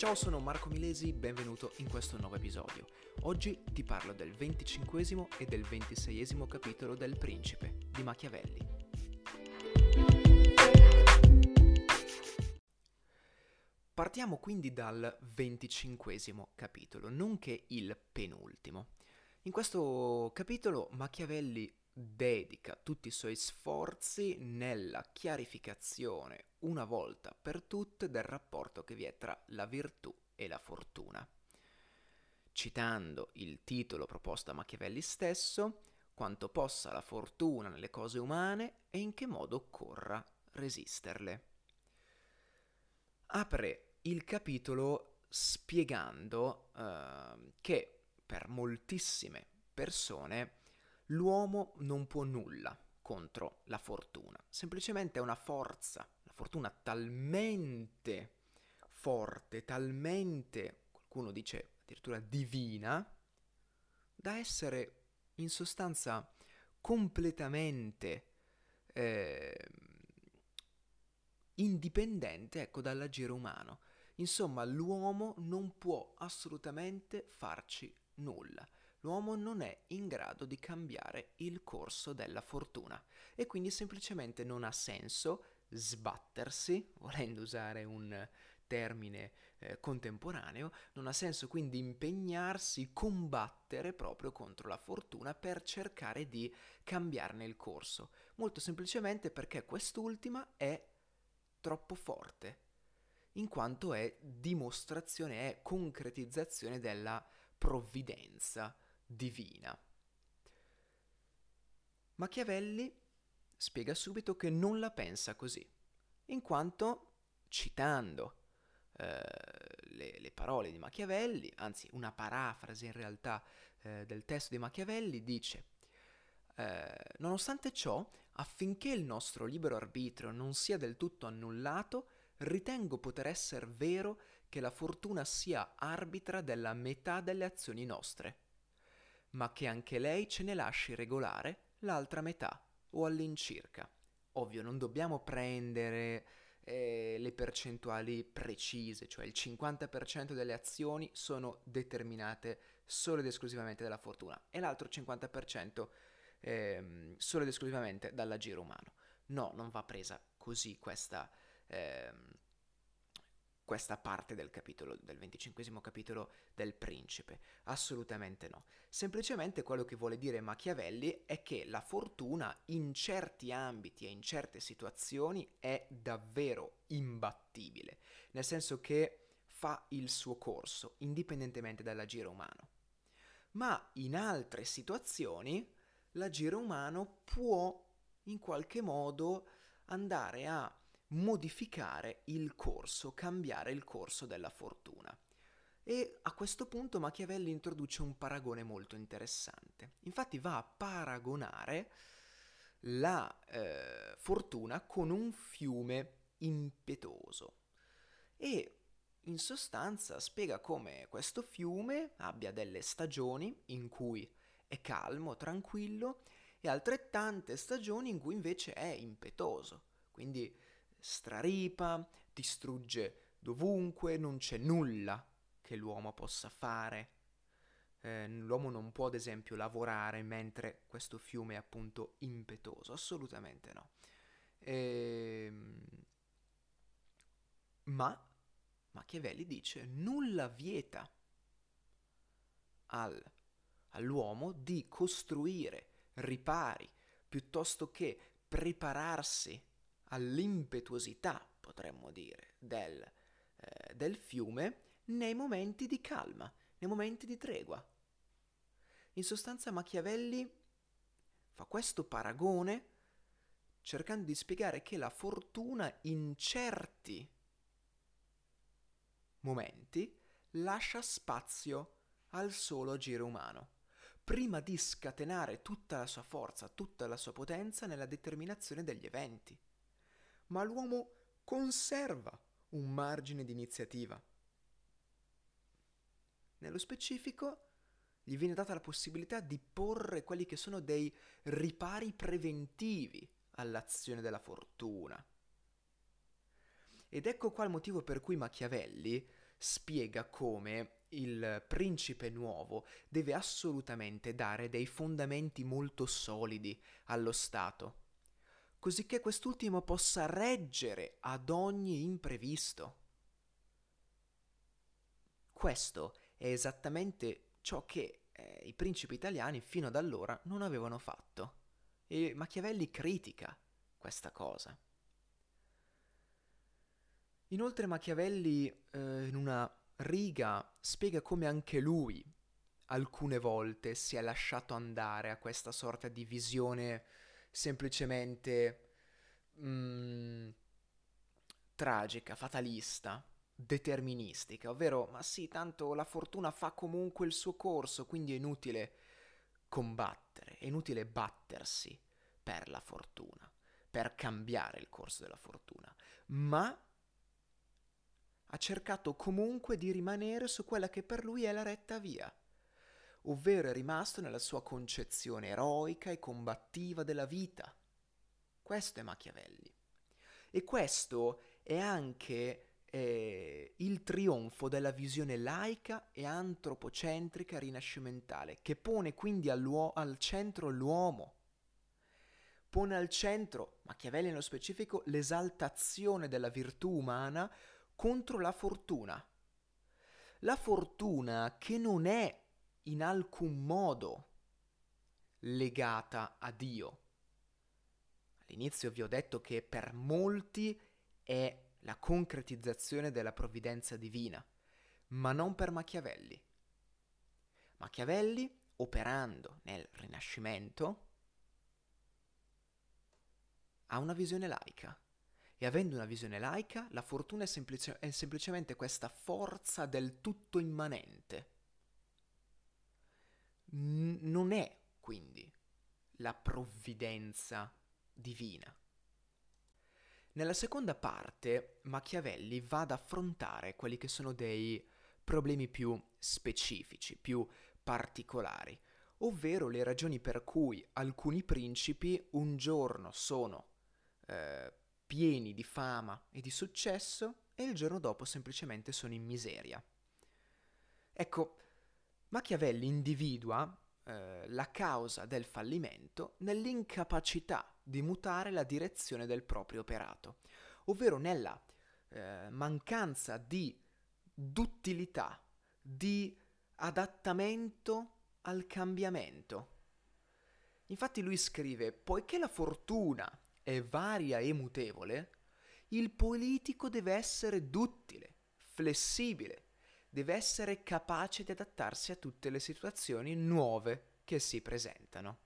Ciao, sono Marco Milesi, benvenuto in questo nuovo episodio. Oggi ti parlo del 25 e del 26 capitolo del Principe di Machiavelli. Partiamo quindi dal 25 capitolo, nonché il penultimo. In questo capitolo Machiavelli dedica tutti i suoi sforzi nella chiarificazione una volta per tutte del rapporto che vi è tra la virtù e la fortuna. Citando il titolo proposto a Machiavelli stesso, quanto possa la fortuna nelle cose umane e in che modo occorra resisterle. Apre il capitolo spiegando uh, che per moltissime persone L'uomo non può nulla contro la fortuna, semplicemente è una forza, la fortuna talmente forte, talmente, qualcuno dice addirittura divina, da essere in sostanza completamente eh, indipendente ecco, dall'agire umano. Insomma, l'uomo non può assolutamente farci nulla l'uomo non è in grado di cambiare il corso della fortuna e quindi semplicemente non ha senso sbattersi, volendo usare un termine eh, contemporaneo, non ha senso quindi impegnarsi, combattere proprio contro la fortuna per cercare di cambiarne il corso, molto semplicemente perché quest'ultima è troppo forte, in quanto è dimostrazione, è concretizzazione della provvidenza divina. Machiavelli spiega subito che non la pensa così, in quanto, citando eh, le, le, parole di Machiavelli, anzi una parafrasi in realtà eh, del testo di Machiavelli, dice, eh, nonostante ciò, affinché il nostro libero arbitrio non sia del tutto annullato, ritengo poter essere vero che la fortuna sia arbitra della metà delle azioni nostre ma che anche lei ce ne lasci regolare l'altra metà, o all'incirca. Ovvio, non dobbiamo prendere eh, le percentuali precise, cioè il 50% delle azioni sono determinate solo ed esclusivamente dalla fortuna e l'altro 50% eh, solo ed esclusivamente dall'agire umano. No, non va presa così questa... Eh, questa parte del capitolo, del venticinquesimo capitolo del principe. Assolutamente no. Semplicemente quello che vuole dire Machiavelli è che la fortuna in certi ambiti e in certe situazioni è davvero imbattibile, nel senso che fa il suo corso, indipendentemente dall'agire umano. Ma in altre situazioni l'agire umano può in qualche modo andare a modificare il corso, cambiare il corso della fortuna. E a questo punto Machiavelli introduce un paragone molto interessante. Infatti va a paragonare la eh, fortuna con un fiume impetuoso e in sostanza spiega come questo fiume abbia delle stagioni in cui è calmo, tranquillo e altrettante stagioni in cui invece è impetuoso. Quindi straripa, distrugge dovunque, non c'è nulla che l'uomo possa fare. Eh, l'uomo non può, ad esempio, lavorare mentre questo fiume è appunto impetuoso, assolutamente no. Ehm... Ma Machiavelli dice nulla vieta al, all'uomo di costruire ripari piuttosto che prepararsi all'impetuosità, potremmo dire, del, eh, del fiume nei momenti di calma, nei momenti di tregua. In sostanza Machiavelli fa questo paragone cercando di spiegare che la fortuna in certi momenti lascia spazio al solo agire umano, prima di scatenare tutta la sua forza, tutta la sua potenza nella determinazione degli eventi ma l'uomo conserva un margine di iniziativa. Nello specifico, gli viene data la possibilità di porre quelli che sono dei ripari preventivi all'azione della fortuna. Ed ecco qua il motivo per cui Machiavelli spiega come il principe nuovo deve assolutamente dare dei fondamenti molto solidi allo Stato, così che quest'ultimo possa reggere ad ogni imprevisto. Questo è esattamente ciò che eh, i principi italiani fino ad allora non avevano fatto. E Machiavelli critica questa cosa. Inoltre Machiavelli eh, in una riga spiega come anche lui alcune volte si è lasciato andare a questa sorta di visione semplicemente mm, tragica, fatalista, deterministica, ovvero ma sì, tanto la fortuna fa comunque il suo corso, quindi è inutile combattere, è inutile battersi per la fortuna, per cambiare il corso della fortuna, ma ha cercato comunque di rimanere su quella che per lui è la retta via, ovvero è rimasto nella sua concezione eroica e combattiva della vita. Questo è Machiavelli. E questo è anche eh, il trionfo della visione laica e antropocentrica rinascimentale, che pone quindi al centro l'uomo. Pone al centro, Machiavelli nello specifico, l'esaltazione della virtù umana contro la fortuna. La fortuna che non è in alcun modo legata a Dio. All'inizio vi ho detto che per molti è la concretizzazione della provvidenza divina, ma non per Machiavelli. Machiavelli, operando nel Rinascimento, ha una visione laica. E avendo una visione laica, la fortuna è, semplice- è semplicemente questa forza del tutto immanente. Non è quindi la provvidenza divina. Nella seconda parte Machiavelli va ad affrontare quelli che sono dei problemi più specifici, più particolari, ovvero le ragioni per cui alcuni principi un giorno sono eh, pieni di fama e di successo e il giorno dopo semplicemente sono in miseria. Ecco, Machiavelli individua eh, la causa del fallimento nell'incapacità di mutare la direzione del proprio operato, ovvero nella eh, mancanza di duttilità, di adattamento al cambiamento. Infatti lui scrive, poiché la fortuna è varia e mutevole, il politico deve essere duttile, flessibile, deve essere capace di adattarsi a tutte le situazioni nuove che si presentano.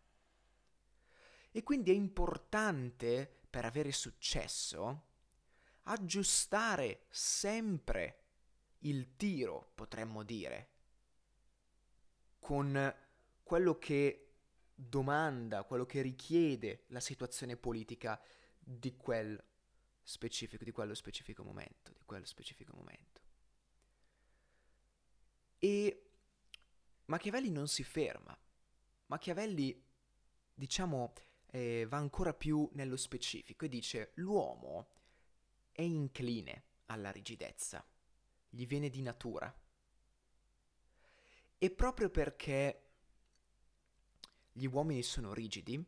E quindi è importante, per avere successo, aggiustare sempre il tiro, potremmo dire, con quello che domanda, quello che richiede la situazione politica di quel specifico, di quello specifico momento, di quello specifico momento. E Machiavelli non si ferma. Machiavelli, diciamo, eh, va ancora più nello specifico e dice l'uomo è incline alla rigidezza, gli viene di natura. E proprio perché gli uomini sono rigidi,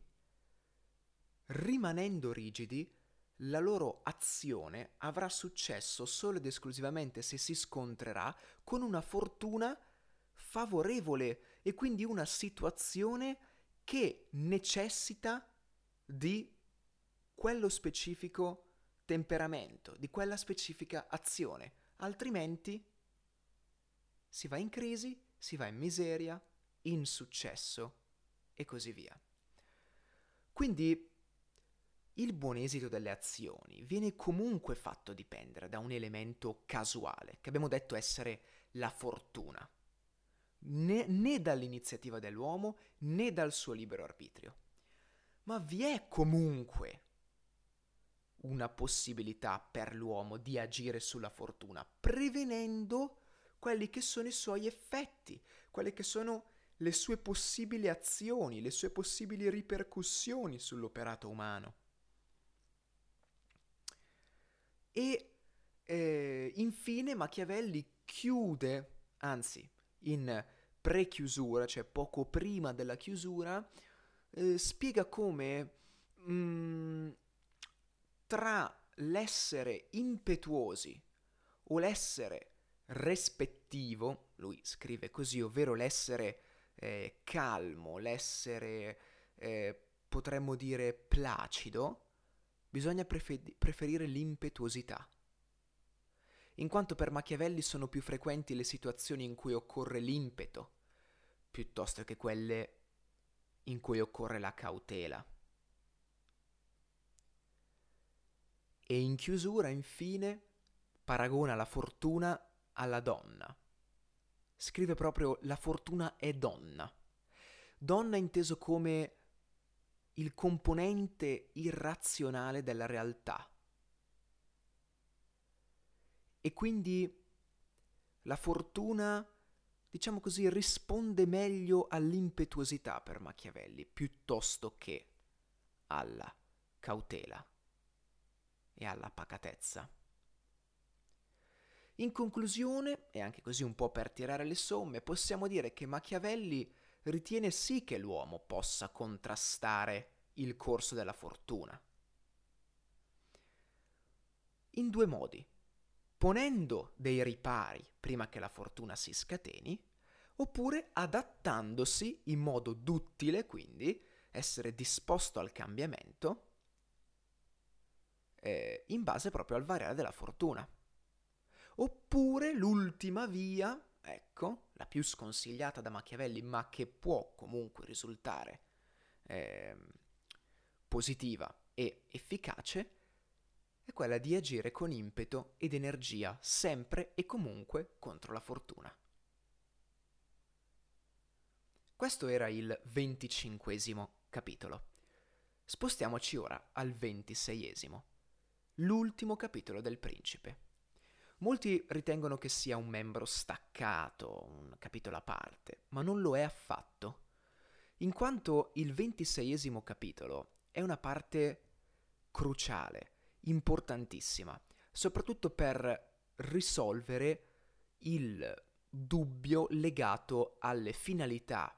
rimanendo rigidi, la loro azione avrà successo solo ed esclusivamente se si scontrerà con una fortuna favorevole e quindi una situazione che necessita di quello specifico temperamento, di quella specifica azione, altrimenti si va in crisi, si va in miseria, in successo e così via. Quindi il buon esito delle azioni viene comunque fatto dipendere da un elemento casuale, che abbiamo detto essere la fortuna, né, né dall'iniziativa dell'uomo né dal suo libero arbitrio. Ma vi è comunque una possibilità per l'uomo di agire sulla fortuna, prevenendo quelli che sono i suoi effetti, quelle che sono le sue possibili azioni, le sue possibili ripercussioni sull'operato umano. E eh, in infine Machiavelli chiude, anzi in prechiusura, cioè poco prima della chiusura, eh, spiega come mh, mm, tra l'essere impetuosi o l'essere rispettivo, lui scrive così, ovvero l'essere eh, calmo, l'essere, eh, potremmo dire, placido, bisogna prefer- preferire l'impetuosità. In quanto per Machiavelli sono più frequenti le situazioni in cui occorre l'impeto, piuttosto che quelle in cui occorre la cautela. E in chiusura, infine, paragona la fortuna alla donna. Scrive proprio la fortuna è donna. Donna inteso come il componente irrazionale della realtà. E quindi la fortuna, diciamo così, risponde meglio all'impetuosità per Machiavelli piuttosto che alla cautela e alla pacatezza. In conclusione, e anche così un po' per tirare le somme, possiamo dire che Machiavelli ritiene sì che l'uomo possa contrastare il corso della fortuna. In due modi, ponendo dei ripari prima che la fortuna si scateni, oppure adattandosi in modo duttile, quindi essere disposto al cambiamento, eh, in base proprio al variare della fortuna. Oppure l'ultima via, ecco, la più sconsigliata da Machiavelli, ma che può comunque risultare eh, positiva e efficace, è quella di agire con impeto ed energia sempre e comunque contro la fortuna. Questo era il venticinquesimo capitolo. Spostiamoci ora al ventiseiesimo, l'ultimo capitolo del principe. Molti ritengono che sia un membro staccato, un capitolo a parte, ma non lo è affatto, in quanto il ventiseiesimo capitolo è una parte cruciale, importantissima, soprattutto per risolvere il dubbio legato alle finalità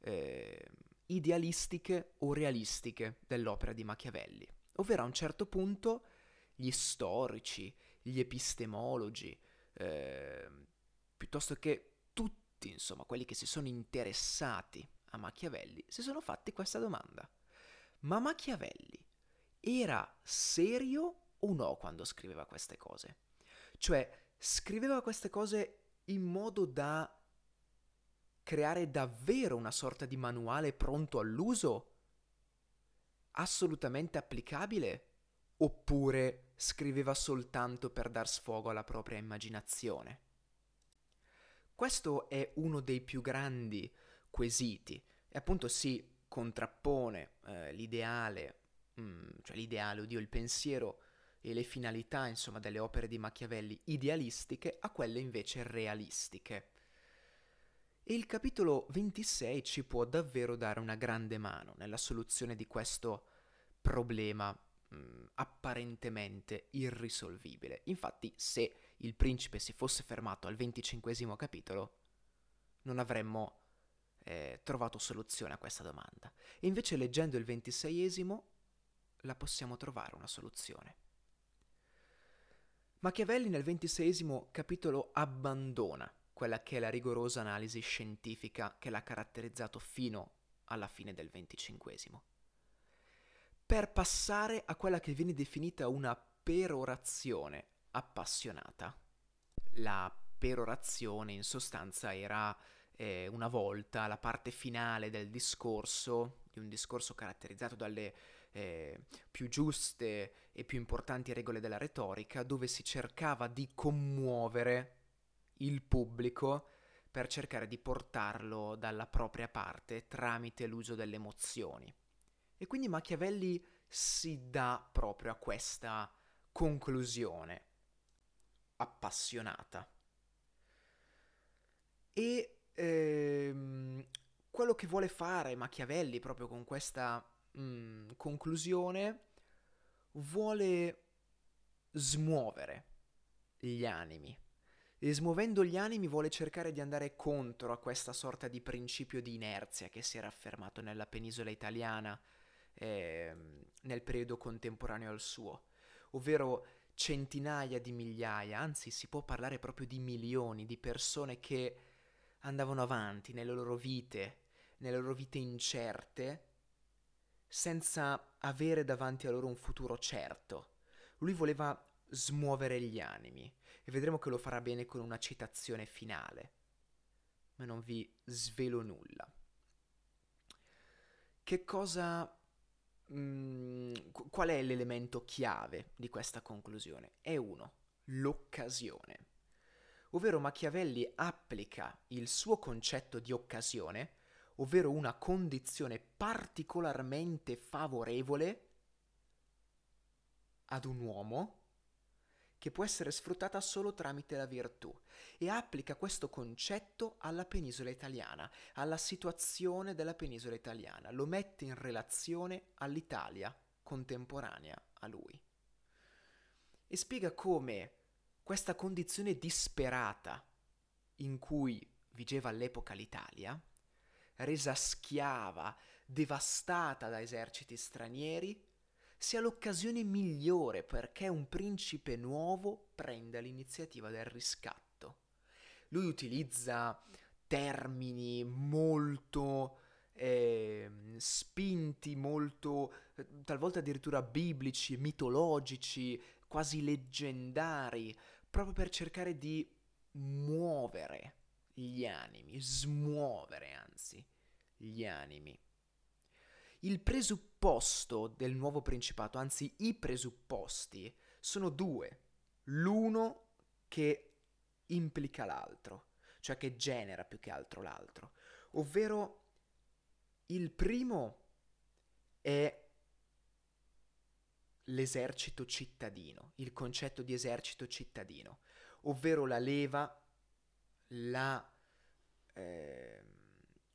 eh, idealistiche o realistiche dell'opera di Machiavelli, ovvero a un certo punto gli storici, gli epistemologi, eh, piuttosto che tutti, insomma, quelli che si sono interessati a Machiavelli, si sono fatti questa domanda. Ma Machiavelli era serio o no quando scriveva queste cose? Cioè, scriveva queste cose in modo da creare davvero una sorta di manuale pronto all'uso? Assolutamente applicabile? Oppure scriveva soltanto per dar sfogo alla propria immaginazione. Questo è uno dei più grandi quesiti e appunto si contrappone eh, l'ideale, mh, mm, cioè l'ideale, oddio, il pensiero e le finalità, insomma, delle opere di Machiavelli idealistiche a quelle invece realistiche. E il capitolo 26 ci può davvero dare una grande mano nella soluzione di questo problema mh, apparentemente irrisolvibile. Infatti, se il principe si fosse fermato al venticinquesimo capitolo, non avremmo eh, trovato soluzione a questa domanda. E invece leggendo il ventiseiesimo la possiamo trovare una soluzione. Machiavelli nel ventiseiesimo capitolo abbandona quella che è la rigorosa analisi scientifica che l'ha caratterizzato fino alla fine del venticinquesimo per passare a quella che viene definita una perorazione appassionata. La perorazione in sostanza era eh, una volta la parte finale del discorso, di un discorso caratterizzato dalle eh, più giuste e più importanti regole della retorica, dove si cercava di commuovere il pubblico per cercare di portarlo dalla propria parte tramite l'uso delle emozioni. E quindi Machiavelli si dà proprio a questa conclusione appassionata. E ehm, quello che vuole fare Machiavelli proprio con questa mh, mm, conclusione vuole smuovere gli animi. E smuovendo gli animi vuole cercare di andare contro a questa sorta di principio di inerzia che si era affermato nella penisola italiana eh, nel periodo contemporaneo al suo, ovvero centinaia di migliaia, anzi si può parlare proprio di milioni di persone che andavano avanti nelle loro vite, nelle loro vite incerte, senza avere davanti a loro un futuro certo. Lui voleva smuovere gli animi e vedremo che lo farà bene con una citazione finale, ma non vi svelo nulla. Che cosa Mm, qual è l'elemento chiave di questa conclusione? È uno, l'occasione. Ovvero Machiavelli applica il suo concetto di occasione, ovvero una condizione particolarmente favorevole ad un uomo che può essere sfruttata solo tramite la virtù e applica questo concetto alla penisola italiana, alla situazione della penisola italiana, lo mette in relazione all'Italia contemporanea a lui. E spiega come questa condizione disperata in cui vigeva all'epoca l'Italia, resa schiava, devastata da eserciti stranieri, sia l'occasione migliore perché un principe nuovo prenda l'iniziativa del riscatto. Lui utilizza termini molto eh, spinti, molto talvolta addirittura biblici, mitologici, quasi leggendari, proprio per cercare di muovere gli animi, smuovere anzi gli animi il presupposto del nuovo principato, anzi i presupposti, sono due. L'uno che implica l'altro, cioè che genera più che altro l'altro. Ovvero il primo è l'esercito cittadino, il concetto di esercito cittadino, ovvero la leva, la eh,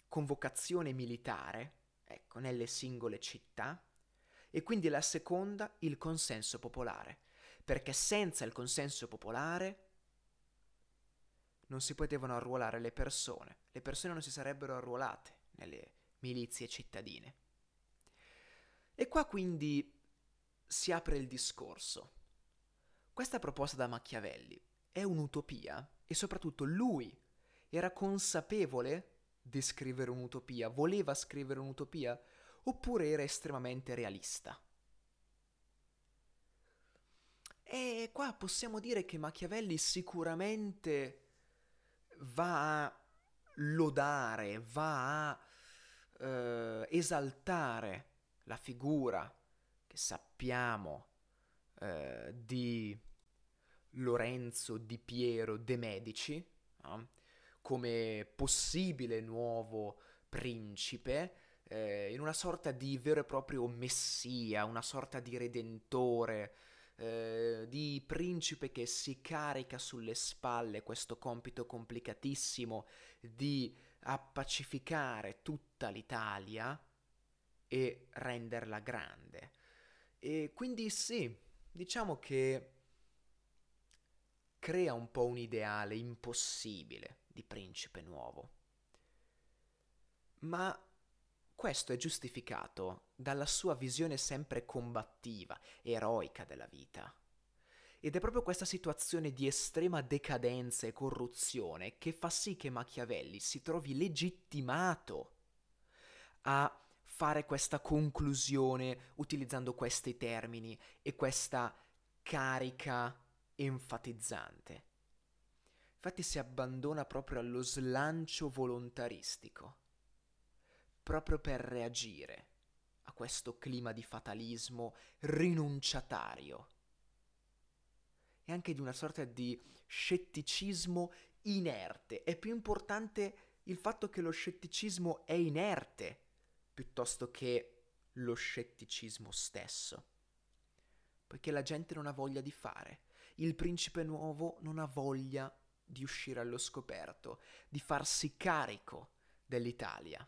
convocazione militare ecco, nelle singole città, e quindi la seconda il consenso popolare, perché senza il consenso popolare non si potevano arruolare le persone, le persone non si sarebbero arruolate nelle milizie cittadine. E qua quindi si apre il discorso. Questa proposta da Machiavelli è un'utopia e soprattutto lui era consapevole di scrivere un'utopia, voleva scrivere un'utopia, oppure era estremamente realista. E qua possiamo dire che Machiavelli sicuramente va a lodare, va a eh, esaltare la figura che sappiamo eh, di Lorenzo di Piero de Medici, no? Come possibile nuovo principe, eh, in una sorta di vero e proprio messia, una sorta di redentore, eh, di principe che si carica sulle spalle questo compito complicatissimo di appacificare tutta l'Italia e renderla grande. E quindi sì, diciamo che crea un po' un ideale impossibile di principe nuovo. Ma questo è giustificato dalla sua visione sempre combattiva, eroica della vita. Ed è proprio questa situazione di estrema decadenza e corruzione che fa sì che Machiavelli si trovi legittimato a fare questa conclusione utilizzando questi termini e questa carica enfatizzante. Infatti si abbandona proprio allo slancio volontaristico, proprio per reagire a questo clima di fatalismo rinunciatario e anche di una sorta di scetticismo inerte. È più importante il fatto che lo scetticismo è inerte piuttosto che lo scetticismo stesso, poiché la gente non ha voglia di fare. Il principe nuovo non ha voglia di uscire allo scoperto, di farsi carico dell'Italia.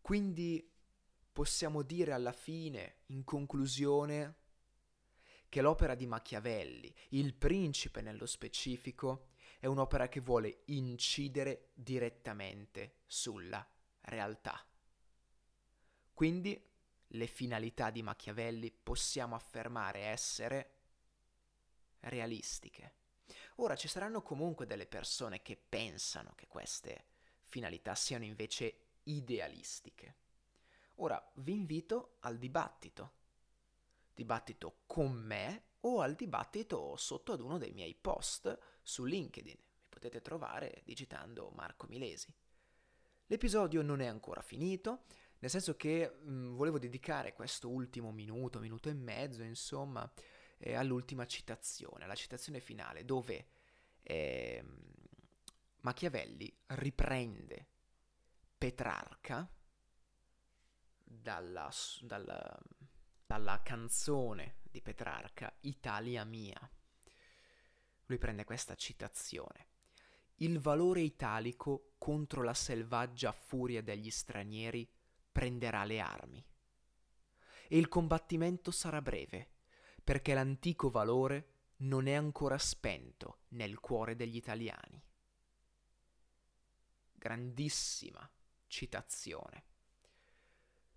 Quindi possiamo dire alla fine, in conclusione, che l'opera di Machiavelli, Il principe nello specifico, è un'opera che vuole incidere direttamente sulla realtà. Quindi le finalità di Machiavelli possiamo affermare essere realistiche. Ora ci saranno comunque delle persone che pensano che queste finalità siano invece idealistiche. Ora vi invito al dibattito. Dibattito con me o al dibattito sotto ad uno dei miei post su LinkedIn. Mi potete trovare digitando Marco Milesi. L'episodio non è ancora finito, nel senso che mh, volevo dedicare questo ultimo minuto, minuto e mezzo, insomma, eh, all'ultima citazione, alla citazione finale, dove eh, Machiavelli riprende Petrarca dalla, dalla, dalla canzone di Petrarca, Italia mia. Lui prende questa citazione. Il valore italico contro la selvaggia furia degli stranieri prenderà le armi. E il combattimento sarà breve, perché l'antico valore non è ancora spento nel cuore degli italiani. Grandissima citazione.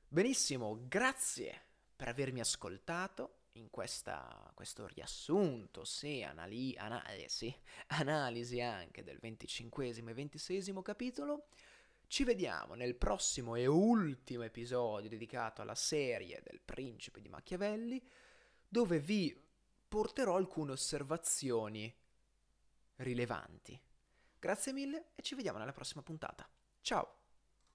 Benissimo, grazie per avermi ascoltato in questa, questo riassunto, sì, anali, analisi, analisi anche del venticinquesimo e ventisesimo capitolo. Ci vediamo nel prossimo e ultimo episodio dedicato alla serie del principe di Machiavelli dove vi porterò alcune osservazioni rilevanti. Grazie mille e ci vediamo nella prossima puntata. Ciao!